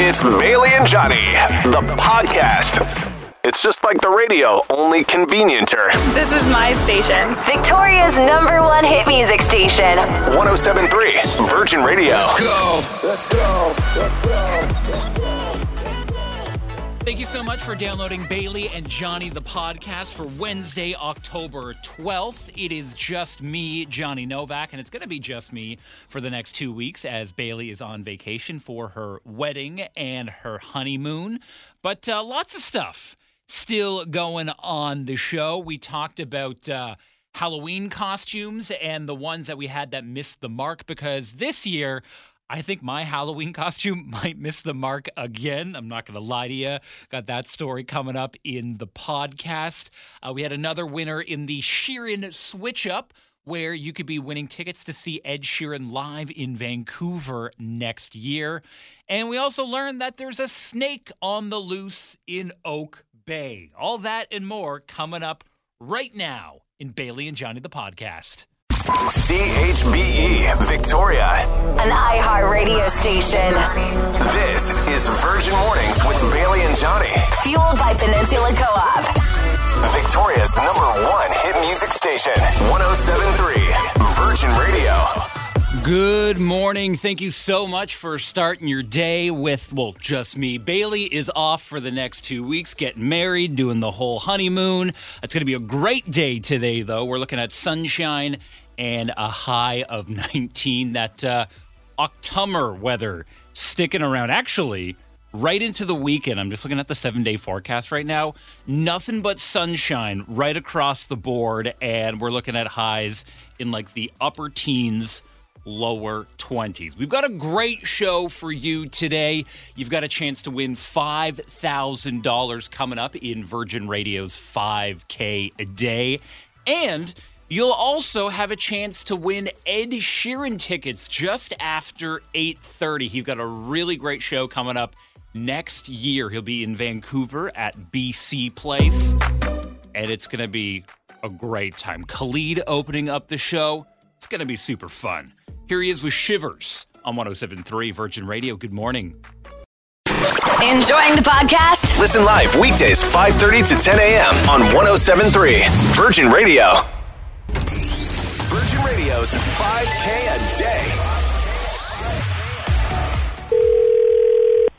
It's Bailey and Johnny, the podcast. It's just like the radio, only convenienter. This is my station. Victoria's number one hit music station. 1073 Virgin Radio. Thank you so much for downloading Bailey and Johnny the podcast for Wednesday, October 12th. It is just me, Johnny Novak, and it's going to be just me for the next two weeks as Bailey is on vacation for her wedding and her honeymoon. But uh, lots of stuff still going on the show. We talked about. Uh, Halloween costumes and the ones that we had that missed the mark because this year I think my Halloween costume might miss the mark again. I'm not going to lie to you. Got that story coming up in the podcast. Uh, we had another winner in the Sheeran Switch Up, where you could be winning tickets to see Ed Sheeran live in Vancouver next year. And we also learned that there's a snake on the loose in Oak Bay. All that and more coming up right now in Bailey and Johnny the podcast. CHBE Victoria. An iHeart radio station. This is Virgin Mornings with Bailey and Johnny. Fueled by Peninsula Co op. Victoria's number one hit music station. 1073 Virgin Radio. Good morning. Thank you so much for starting your day with, well, just me. Bailey is off for the next two weeks, getting married, doing the whole honeymoon. It's going to be a great day today, though. We're looking at sunshine and a high of 19. That uh, October weather sticking around. Actually, right into the weekend. I'm just looking at the seven day forecast right now. Nothing but sunshine right across the board. And we're looking at highs in like the upper teens lower 20s. We've got a great show for you today. You've got a chance to win $5,000 coming up in Virgin Radio's 5K a day. And you'll also have a chance to win Ed Sheeran tickets just after 8:30. He's got a really great show coming up next year. He'll be in Vancouver at BC Place. And it's going to be a great time. Khalid opening up the show. It's going to be super fun. Here he is with Shivers on 1073 Virgin Radio. Good morning. Enjoying the podcast? Listen live weekdays 5:30 to 10 a.m. on 1073 Virgin Radio. Virgin Radio's 5K a day.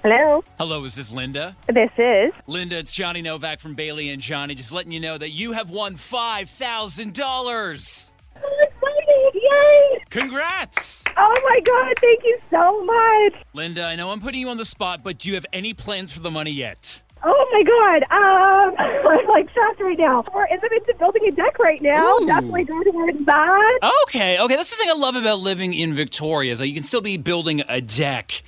Hello, Hello, is this Linda? this is. Linda, it's Johnny Novak from Bailey and Johnny. Just letting you know that you have won $5,000. Yay! Congrats! Oh my god, thank you so much. Linda, I know I'm putting you on the spot, but do you have any plans for the money yet? Oh my god, um, I'm like shocked right now. We're in the midst of building a deck right now. Ooh. Definitely go towards that. Okay, okay. That's the thing I love about living in Victoria is that you can still be building a deck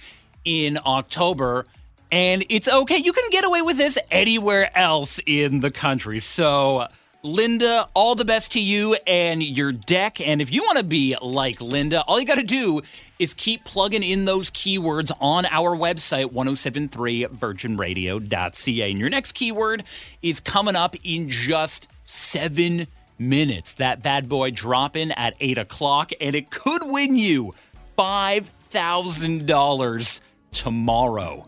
in October, and it's okay. You can get away with this anywhere else in the country. So, Linda, all the best to you and your deck. And if you want to be like Linda, all you got to do is keep plugging in those keywords on our website, 1073virginradio.ca. And your next keyword is coming up in just seven minutes. That bad boy dropping at 8 o'clock, and it could win you $5,000 tomorrow.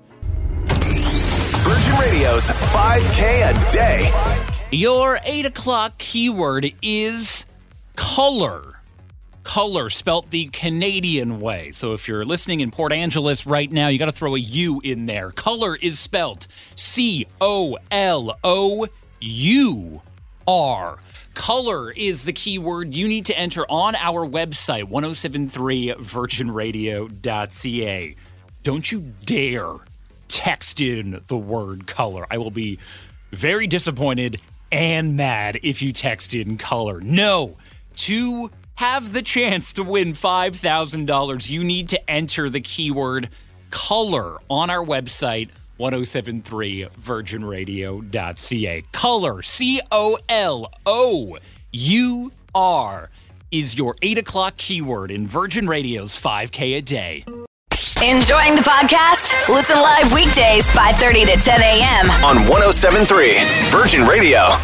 Virgin Radio's 5K a day. Your 8 o'clock keyword is color. Color, spelt the Canadian way. So if you're listening in Port Angeles right now, you got to throw a U in there. Color is spelt C O L O U R. Color is the keyword you need to enter on our website, 1073virginradio.ca. Don't you dare text in the word color. I will be very disappointed and mad if you text in color. No, to have the chance to win $5,000, you need to enter the keyword color on our website, 1073virginradio.ca. Color, C O L O U R, is your 8 o'clock keyword in Virgin Radio's 5K a day. Enjoying the podcast? Listen live weekdays 5:30 to 10 a.m. on 1073 Virgin Radio.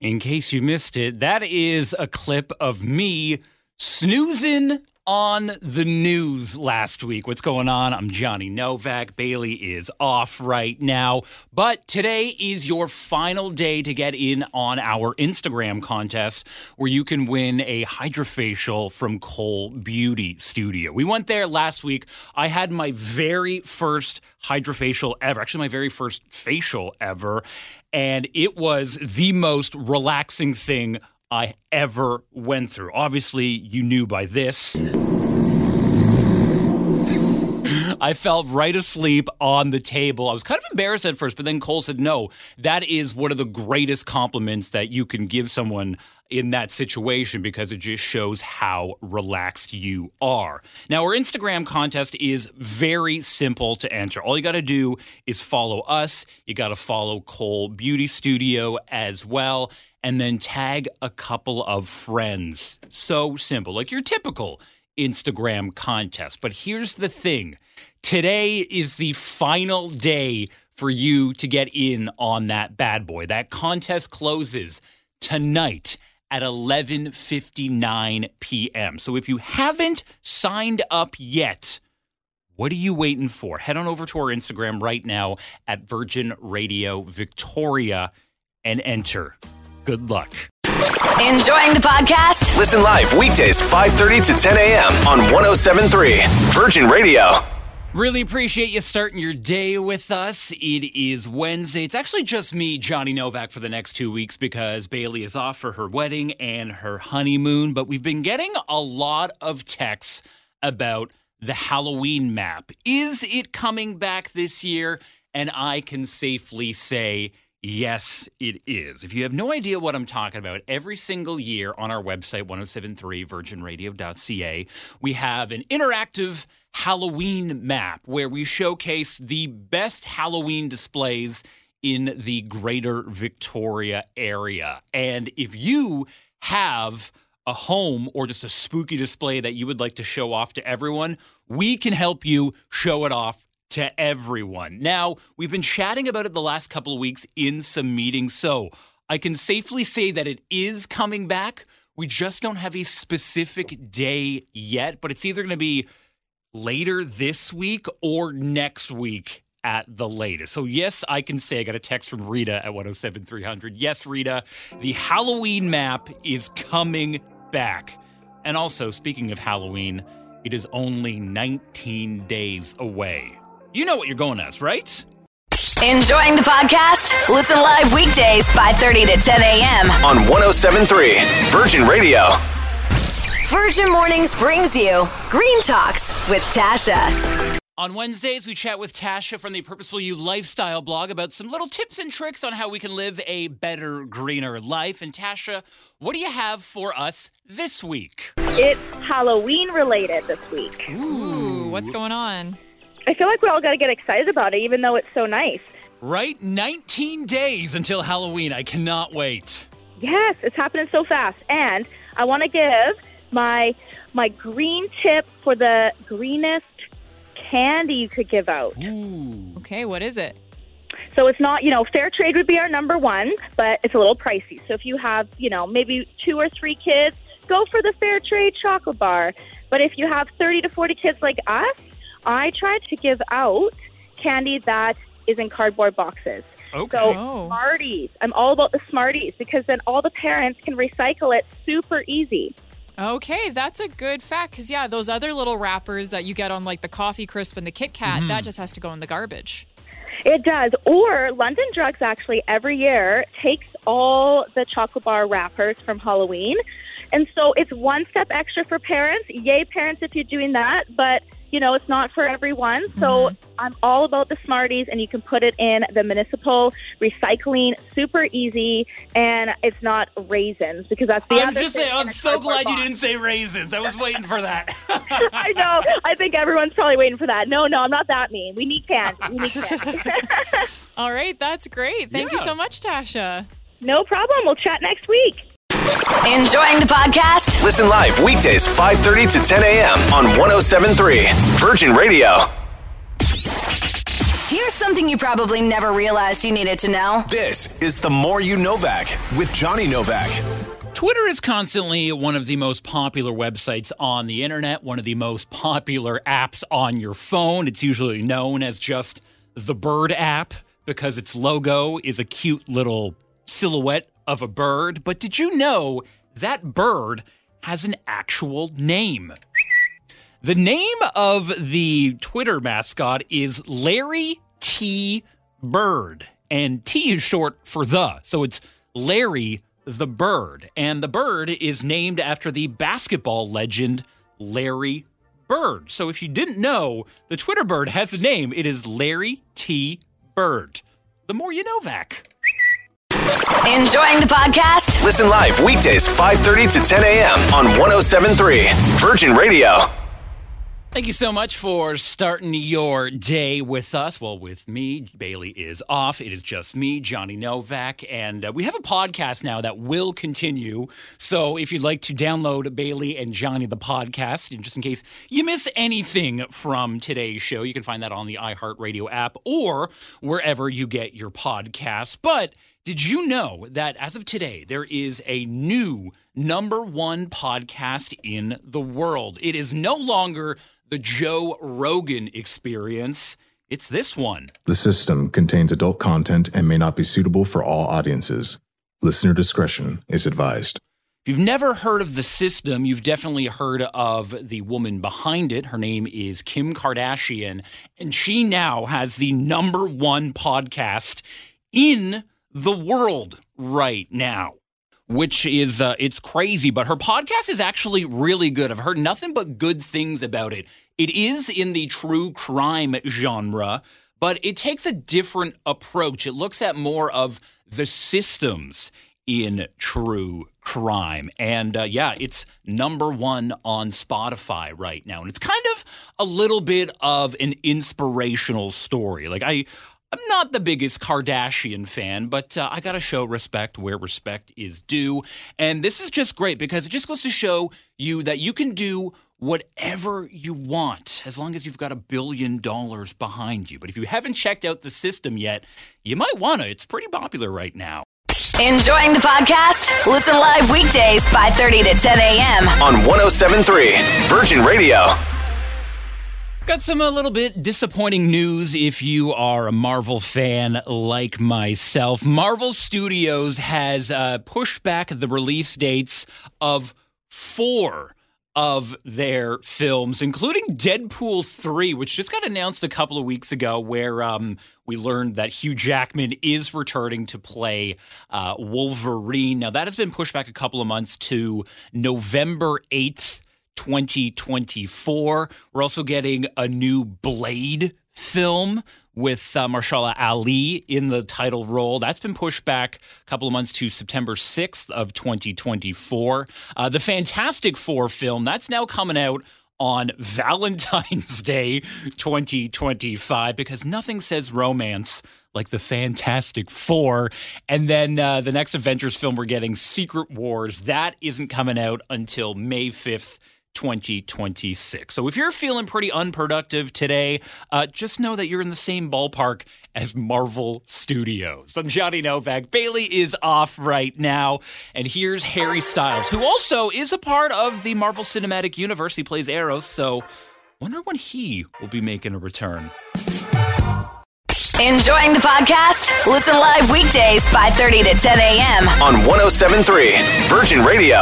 In case you missed it, that is a clip of me snoozing on the news last week. What's going on? I'm Johnny Novak. Bailey is off right now. But today is your final day to get in on our Instagram contest where you can win a hydrofacial from Cole Beauty Studio. We went there last week. I had my very first hydrofacial ever, actually, my very first facial ever. And it was the most relaxing thing I ever went through. Obviously, you knew by this. I fell right asleep on the table. I was kind of embarrassed at first, but then Cole said, No, that is one of the greatest compliments that you can give someone in that situation because it just shows how relaxed you are. Now, our Instagram contest is very simple to enter. All you got to do is follow us. You got to follow Cole Beauty Studio as well and then tag a couple of friends. So simple, like your typical Instagram contest. But here's the thing today is the final day for you to get in on that bad boy. That contest closes tonight at 11:59 p.m. So if you haven't signed up yet, what are you waiting for? Head on over to our Instagram right now at Virgin Radio Victoria and enter. Good luck. Enjoying the podcast? Listen live weekdays 5:30 to 10 a.m. on 1073 Virgin Radio. Really appreciate you starting your day with us. It is Wednesday. It's actually just me, Johnny Novak, for the next two weeks because Bailey is off for her wedding and her honeymoon. But we've been getting a lot of texts about the Halloween map. Is it coming back this year? And I can safely say Yes, it is. If you have no idea what I'm talking about, every single year on our website, 1073virginradio.ca, we have an interactive Halloween map where we showcase the best Halloween displays in the greater Victoria area. And if you have a home or just a spooky display that you would like to show off to everyone, we can help you show it off to everyone. Now, we've been chatting about it the last couple of weeks in some meetings, so I can safely say that it is coming back. We just don't have a specific day yet, but it's either going to be later this week or next week at the latest. So, yes, I can say I got a text from Rita at 107300. Yes, Rita, the Halloween map is coming back. And also, speaking of Halloween, it is only 19 days away. You know what you're going as, right? Enjoying the podcast? Listen live weekdays 5:30 to 10 a.m. on 1073 Virgin Radio. Virgin Mornings brings you Green Talks with Tasha. On Wednesdays, we chat with Tasha from the Purposeful You lifestyle blog about some little tips and tricks on how we can live a better, greener life. And Tasha, what do you have for us this week? It's Halloween related this week. Ooh, what's going on? I feel like we all got to get excited about it, even though it's so nice. Right? 19 days until Halloween. I cannot wait. Yes, it's happening so fast. And I want to give my my green tip for the greenest candy you could give out. Ooh. Okay, what is it? So it's not, you know, fair trade would be our number one, but it's a little pricey. So if you have, you know, maybe two or three kids, go for the fair trade chocolate bar. But if you have 30 to 40 kids like us, I try to give out candy that is in cardboard boxes. Okay. So Oh. Smarties. I'm all about the Smarties because then all the parents can recycle it super easy. Okay, that's a good fact because yeah, those other little wrappers that you get on like the coffee crisp and the Kit Kat, that mm-hmm. just has to go in the garbage. It does. Or London Drugs actually every year takes all the chocolate bar wrappers from Halloween. And so it's one step extra for parents. Yay, parents, if you're doing that. But, you know, it's not for everyone. So mm-hmm. I'm all about the Smarties, and you can put it in the municipal recycling, super easy. And it's not raisins because that's the I'm just thing saying, I'm so glad you didn't say raisins. I was waiting for that. I know. I think everyone's probably waiting for that. No, no, I'm not that mean. We need candy. We need candy. All right, that's great. Thank you so much, Tasha. no problem. We'll chat next week. Enjoying the podcast? Listen live weekdays 5:30 to 10 a.m. on 1073 Virgin Radio. Here's something you probably never realized you needed to know. This is the More You Novak with Johnny Novak. Twitter is constantly one of the most popular websites on the internet, one of the most popular apps on your phone. It's usually known as just the Bird app because its logo is a cute little silhouette of a bird. But did you know that bird has an actual name? The name of the Twitter mascot is Larry T. Bird, and T is short for the. So it's Larry the Bird. And the bird is named after the basketball legend Larry Bird. So if you didn't know, the Twitter bird has a name. It is Larry T. Bird. The more you know, Vac. Enjoying the podcast? Listen live weekdays 5:30 to 10 a.m. on 1073 Virgin Radio. Thank you so much for starting your day with us. Well, with me, Bailey is off. It is just me, Johnny Novak, and uh, we have a podcast now that will continue. So if you'd like to download Bailey and Johnny the podcast, and just in case you miss anything from today's show, you can find that on the iHeartRadio app or wherever you get your podcasts. But did you know that as of today, there is a new number one podcast in the world? It is no longer the Joe Rogan experience. It's this one. The system contains adult content and may not be suitable for all audiences. Listener discretion is advised. If you've never heard of the system, you've definitely heard of the woman behind it. Her name is Kim Kardashian, and she now has the number one podcast in the world right now which is uh, it's crazy but her podcast is actually really good. I've heard nothing but good things about it. It is in the true crime genre but it takes a different approach. It looks at more of the systems in true crime. And uh, yeah it's number one on spotify right now. And it's kind of a little bit of an inspirational story. Like i I'm not the biggest Kardashian fan, but uh, I got to show respect where respect is due. And this is just great because it just goes to show you that you can do whatever you want as long as you've got a billion dollars behind you. But if you haven't checked out the system yet, you might want to. It's pretty popular right now. Enjoying the podcast? Listen live weekdays 5:30 to 10 a.m. on 1073 Virgin Radio. Got some a little bit disappointing news if you are a Marvel fan like myself. Marvel Studios has uh, pushed back the release dates of four of their films, including Deadpool 3, which just got announced a couple of weeks ago, where um, we learned that Hugh Jackman is returning to play uh, Wolverine. Now, that has been pushed back a couple of months to November 8th. 2024. We're also getting a new Blade film with uh, Mahershala Ali in the title role. That's been pushed back a couple of months to September 6th of 2024. Uh, the Fantastic Four film, that's now coming out on Valentine's Day 2025 because nothing says romance like the Fantastic Four. And then uh, the next Avengers film we're getting, Secret Wars, that isn't coming out until May 5th. 2026. So if you're feeling pretty unproductive today, uh, just know that you're in the same ballpark as Marvel Studios. I'm Johnny Novak. Bailey is off right now. And here's Harry Styles, who also is a part of the Marvel Cinematic Universe. He plays Eros. So wonder when he will be making a return. Enjoying the podcast? Listen live weekdays 5:30 to 10 a.m. on 1073 Virgin Radio.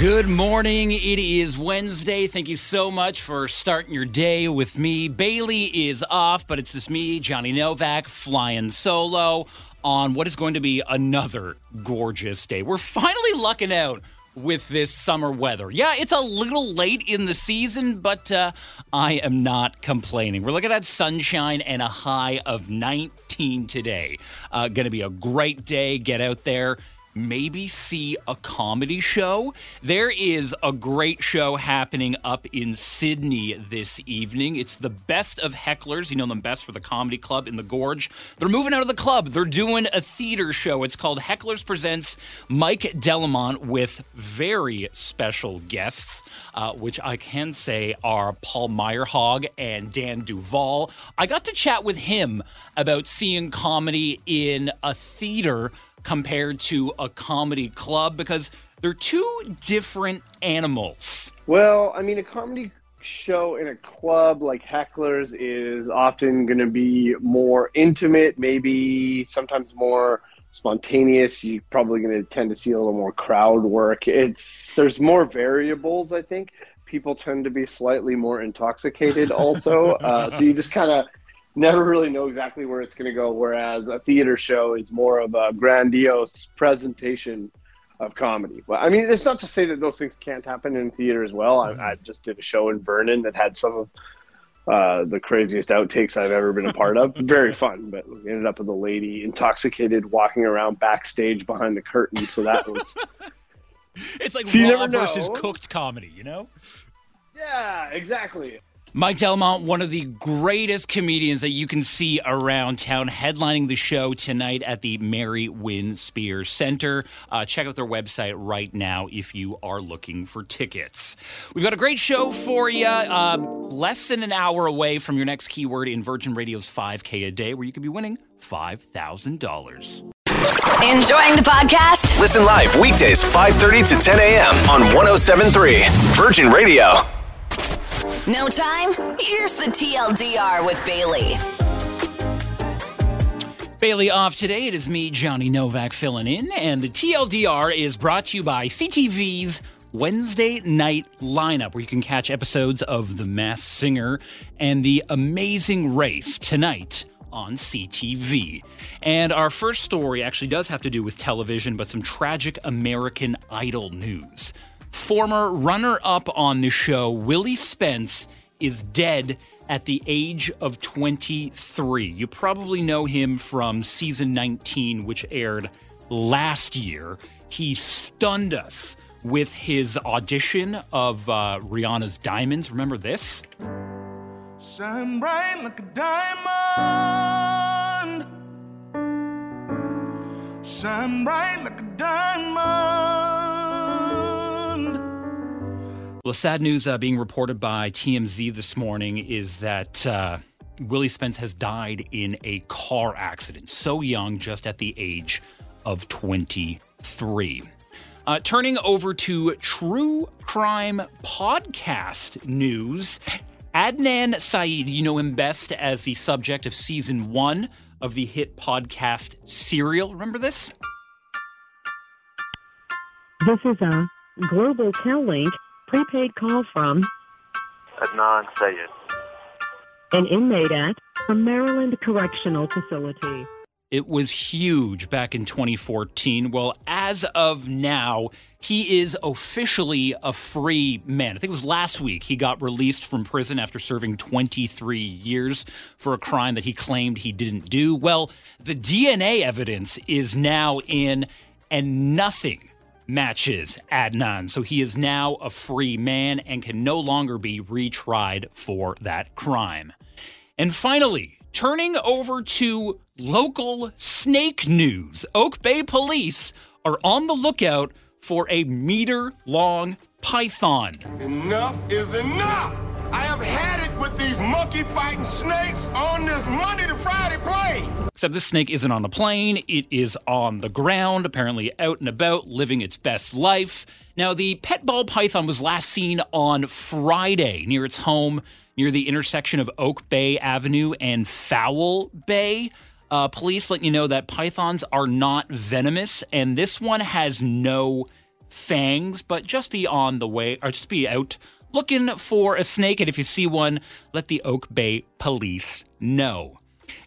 Good morning. It is Wednesday. Thank you so much for starting your day with me. Bailey is off, but it's just me, Johnny Novak, flying solo on what is going to be another gorgeous day. We're finally lucking out with this summer weather. Yeah, it's a little late in the season, but uh, I am not complaining. We're looking at sunshine and a high of 19 today. Uh, going to be a great day. Get out there maybe see a comedy show. There is a great show happening up in Sidney this evening. It's the best of hecklers. You know them best for the comedy club in the Gorge. They're moving out of the club. They're doing a theater show. It's called Hecklers Presents Mike Delamont with very special guests, uh, which I can say are Paul Myrehaug and Dan Duvall. I got to chat with him about seeing comedy in a theater compared to a comedy club because they're two different animals. Well, I mean, a comedy show in a club like Heckler's is often going to be more intimate, maybe sometimes more spontaneous. You're probably going to tend to see a little more crowd work. It's there's more variables, I think. People tend to be slightly more intoxicated, also. uh, so you just kind of never really know exactly where it's going to go. Whereas a theater show is more of a grandiose presentation of comedy. But I mean, it's not to say that those things can't happen in theater as well. I, I just did a show in Vernon that had some of uh, the craziest outtakes I've ever been a part of. Very fun, but we ended up with a lady intoxicated walking around backstage behind the curtain. So that was. It's like So raw versus cooked comedy, you know? yeah, exactly. Mike Delamont, one of the greatest comedians that you can see around town, headlining the show tonight at the Mary Winspear Center. Uh, check out their website right now if you are looking for tickets. We've got a great show for you. Uh, less than an hour away from your next keyword in Virgin Radio's 5K a day, where you could be winning $5,000. Enjoying the podcast? Listen live weekdays 5:30 to 10 a.m. on 1073 Virgin Radio. No time? Here's the TLDR with Bailey. Bailey off today. It is me, Johnny Novak, filling in, and the TLDR is brought to you by CTV's Wednesday night lineup, where you can catch episodes of The Masked Singer and The Amazing Race tonight on CTV. And our first story actually does have to do with television, but some tragic American Idol news. Former runner up on the show, Willie Spence, is dead at the age of 23. You probably know him from season 19, which aired last year. He stunned us with his audition of uh, Rihanna's Diamonds. Remember this? Shine bright like a diamond. Shine bright like a diamond. Well, sad news uh, being reported by TMZ this morning is that uh, Willie Spence has died in a car accident, so young, just at the age of 23. Uh, turning over to true crime podcast news, Adnan Syed, you know him best as the subject of season one of the hit podcast Serial. Remember this? This is a Global Tel-Link prepaid call from Adnan Syed. an inmate at a Maryland Correctional Facility. It was huge back in 2014. Well, as of now, he is officially a free man. I think it was last week he got released from prison after serving 23 years for a crime that he claimed he didn't do. Well, the DNA evidence is now in, and nothing matches Adnan. So he is now a free man and can no longer be retried for that crime. And finally, turning over to local snake news. Oak Bay police are on the lookout for a meter long python. Enough is enough. I have had it with these monkey fighting snakes on this Monday to Friday plane. Except this snake isn't on the plane, it is on the ground, apparently out and about, living its best life. Now, the pet ball python was last seen on Friday near its home near the intersection of Oak Bay Avenue and Foul Bay. Uh, police let you know that pythons are not venomous, and this one has no fangs, but just be on the way, or just be out looking for a snake. And if you see one, let the Oak Bay police know.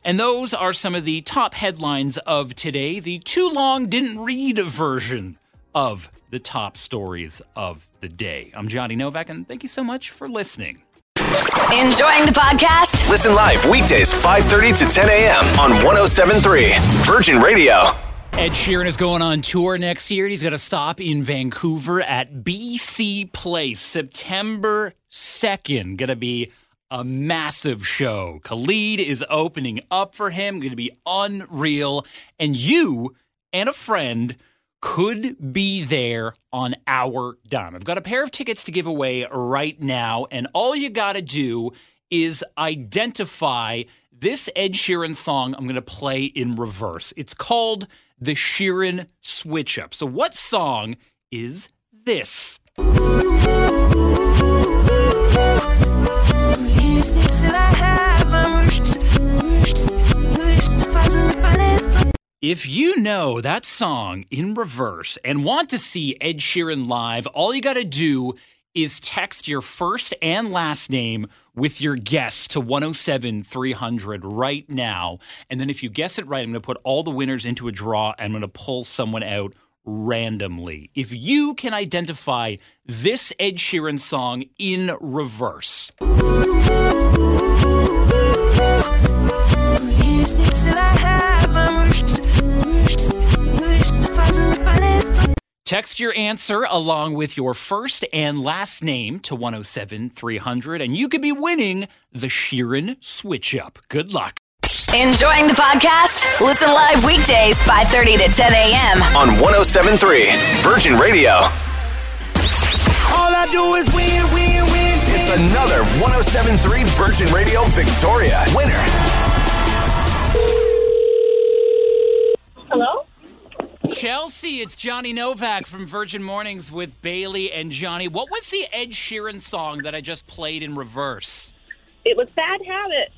And those are some of the top headlines of today, the too long didn't read version of the top stories of the day. I'm Johnny Novak, and thank you so much for listening. Enjoying the podcast? Listen live weekdays 5:30 to 10 a.m. on 1073 Virgin Radio. Ed Sheeran is going on tour next year. He's going to stop in Vancouver at BC Place September 2nd. Going to be a massive show. Khalid is opening up for him. Going to be unreal. And you and a friend could be there on our dime. I've got a pair of tickets to give away right now. And all you got to do is identify this Ed Sheeran song I'm going to play in reverse. It's called the Sheeran Switch Up. So, what song is this. If you know that song in reverse and want to see Ed Sheeran live, all you got to do is text your first and last name with your guess to 107 300 right now. And then if you guess it right, I'm going to put all the winners into a draw and I'm going to pull someone out randomly. If you can identify this Ed Sheeran song in reverse, Text your answer along with your first and last name to 107 300, and you could be winning the Sheeran Switch Up. Good luck. Enjoying the podcast? Listen live weekdays 5:30 to 10 a.m. on 1073 Virgin Radio. All I do is win, win, win. It's another 1073 Virgin Radio Victoria winner. Hello? Chelsea, it's Johnny Novak from Virgin Mornings with Bailey and Johnny. What was the Ed Sheeran song that I just played in reverse? It was Bad Habit.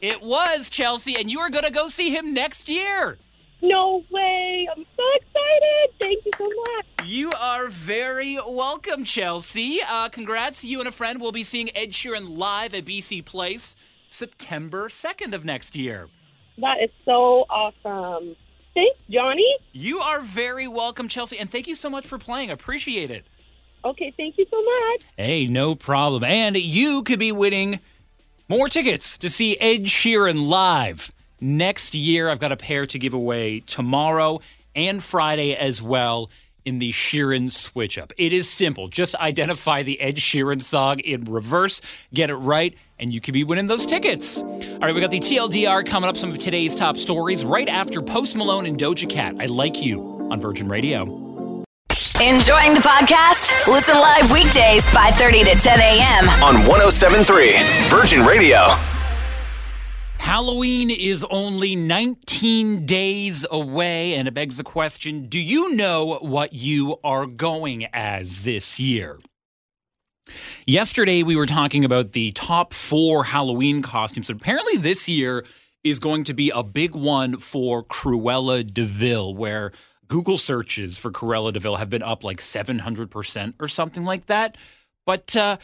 It was Chelsea, and you are going to go see him next year. No way. I'm so excited. Thank you so much. You are very welcome, Chelsea. Uh, congrats. To you and a friend will be seeing Ed Sheeran live at BC Place September 2nd of next year. That is so awesome. Thanks, Johnny. You are very welcome, Chelsea, and thank you so much for playing. Appreciate it. Okay, thank you so much. Hey, no problem. And you could be winning more tickets to see Ed Sheeran live next year. I've got a pair to give away tomorrow and Friday as well in the Sheeran Switch Up. It is simple. Just identify the Ed Sheeran song in reverse, get it right, and you could be winning those tickets. All right, we got the TLDR coming up, some of today's top stories right after Post Malone and Doja Cat. I like you on Virgin Radio. Enjoying the podcast? Listen live weekdays 5:30 to 10 a.m. on 1073 Virgin Radio. Halloween is only 19 days away, and it begs the question do you know what you are going as this year? Yesterday, we were talking about the top four Halloween costumes. Apparently, this year is going to be a big one for Cruella de Vil, where Google searches for Cruella de Vil have been up like 700% or something like that. But uh,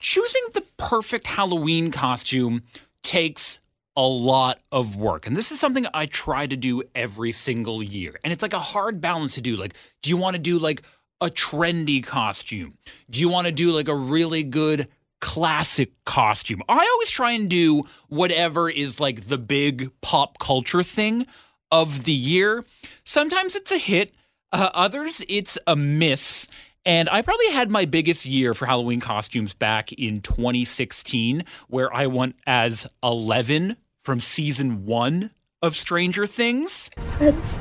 choosing the perfect Halloween costume takes a lot of work. And this is something I try to do every single year. And it's like a hard balance to do. Like, do you want to do like a trendy costume? Do you want to do like a really good classic costume? I always try and do whatever is like the big pop culture thing of the year. Sometimes it's a hit, uh, others it's a miss. And I probably had my biggest year for Halloween costumes back in 2016, where I went as 11 from season one of Stranger Things. Friends.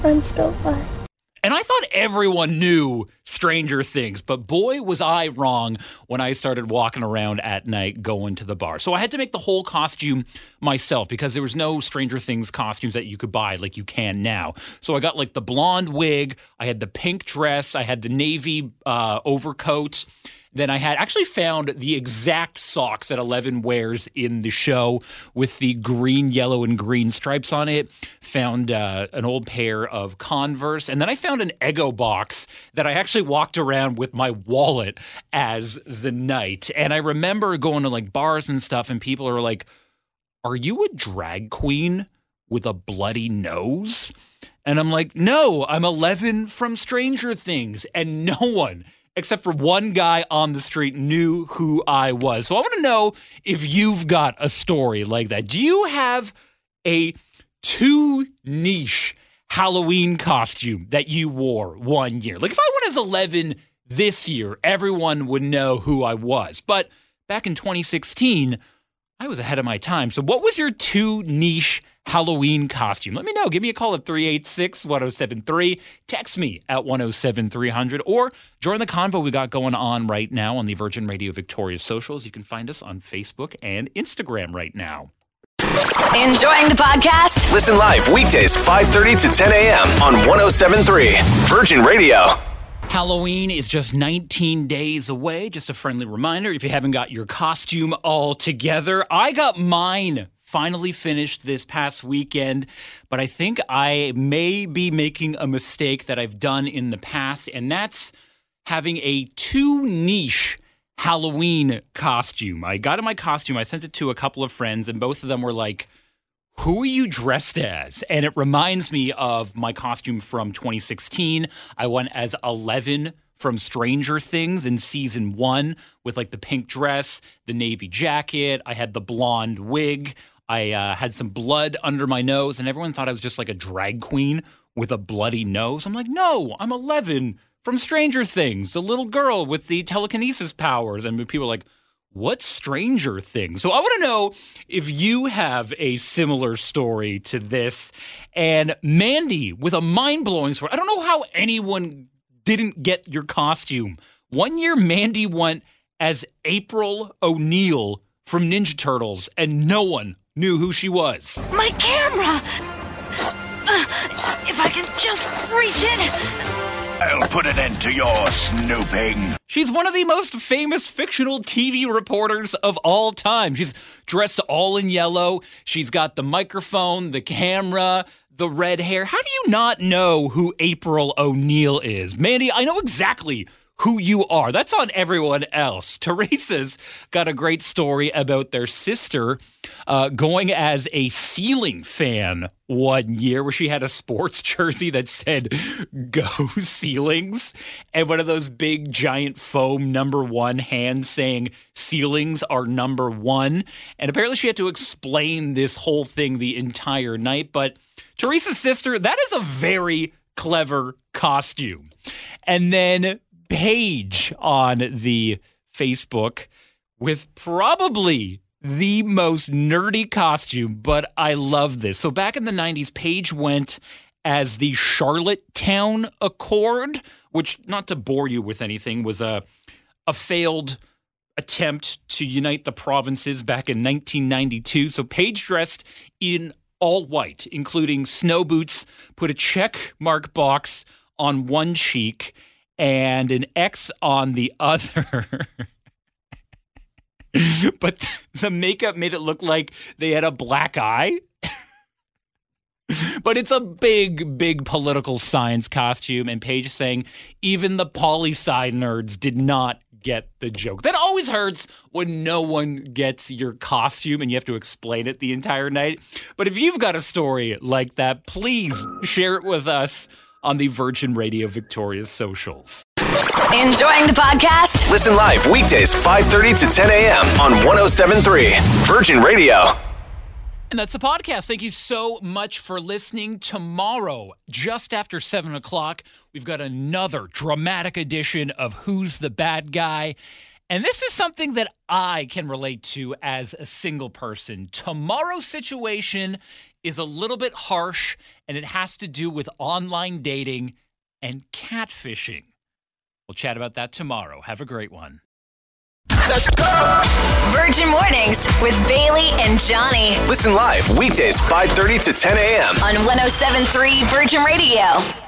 Friends don't lie. And I thought everyone knew Stranger Things, but boy, was I wrong when I started walking around at night going to the bar. So I had to make the whole costume myself because there was no Stranger Things costumes that you could buy like you can now. So I got like the blonde wig, I had the pink dress, I had the navy uh, overcoat. Then I had actually found the exact socks that Eleven wears in the show with the green, yellow, and green stripes on it. Found uh, an old pair of Converse. And then I found an Eggo box that I actually walked around with my wallet as the night. And I remember going to like bars and stuff, and people are like, Are you a drag queen with a bloody nose? And I'm like, No, I'm 11 from Stranger Things. And no one except for one guy on the street knew who I was. So I want to know if you've got a story like that. Do you have a too niche Halloween costume that you wore one year? Like if I went as 11 this year, everyone would know who I was. But back in 2016, I was ahead of my time. So, what was your too niche Halloween costume? Let me know. Give me a call at 386 1073. Text me at 107300 or join the convo we got going on right now on the Virgin Radio Victoria socials. You can find us on Facebook and Instagram right now. Enjoying the podcast? Listen live weekdays 5:30 to 10 a.m. on 1073 Virgin Radio. Halloween is just 19 days away. Just a friendly reminder if you haven't got your costume all together, I got mine finally finished this past weekend, but I think I may be making a mistake that I've done in the past, and that's having a too niche Halloween costume. I got in my costume, I sent it to a couple of friends, and both of them were like, who are you dressed as? And it reminds me of my costume from 2016. I went as 11 from Stranger Things in season one with like the pink dress, the navy jacket. I had the blonde wig. I uh, had some blood under my nose, and everyone thought I was just like a drag queen with a bloody nose. I'm like, no, I'm 11 from Stranger Things, the little girl with the telekinesis powers. And people are like, what Stranger Things? So I want to know if you have a similar story to this. And Mandy with a mind blowing story. I don't know how anyone didn't get your costume. One year, Mandy went as April O'Neil from Ninja Turtles, and no one knew who she was. My camera! Uh, if I can just reach it. I'll put an end to your snooping. She's one of the most famous fictional TV reporters of all time. She's dressed all in yellow. She's got the microphone, the camera, the red hair. How do you not know who April O'Neil is? Mandy, I know exactly who you are. That's on everyone else. Teresa's got a great story about their sister uh, going as a ceiling fan one year where she had a sports jersey that said go ceilings and one of those big giant foam number one hands saying ceilings are number one and apparently she had to explain this whole thing the entire night but teresa's sister that is a very clever costume and then Paige on the Facebook with probably the most nerdy costume, but I love this. So back in the 90s, Paige went as the Charlottetown Accord, which, not to bore you with anything, was a, a failed attempt to unite the provinces back in 1992. So Paige dressed in all white, including snow boots, put a check mark box on one cheek and an X on the other. but the makeup made it look like they had a black eye. but it's a big, big political science costume. And Paige saying even the poli sci nerds did not get the joke. That always hurts when no one gets your costume and you have to explain it the entire night. But if you've got a story like that, please share it with us on the Virgin Radio Victoria socials. Enjoying the podcast? Listen live weekdays 5:30 to 10 a.m. on 1073 Virgin Radio. And that's the podcast. Thank you so much for listening. Tomorrow, just after 7 o'clock, we've got another dramatic edition of Who's the Bad Guy. And this is something that I can relate to as a single person. Tomorrow's situation is a little bit harsh, and it has to do with online dating and catfishing. We'll chat about that tomorrow. Have a great one. Let's go! Virgin Mornings with Bailey and Johnny. Listen live weekdays 5:30 to 10 a.m. on 1073 Virgin Radio.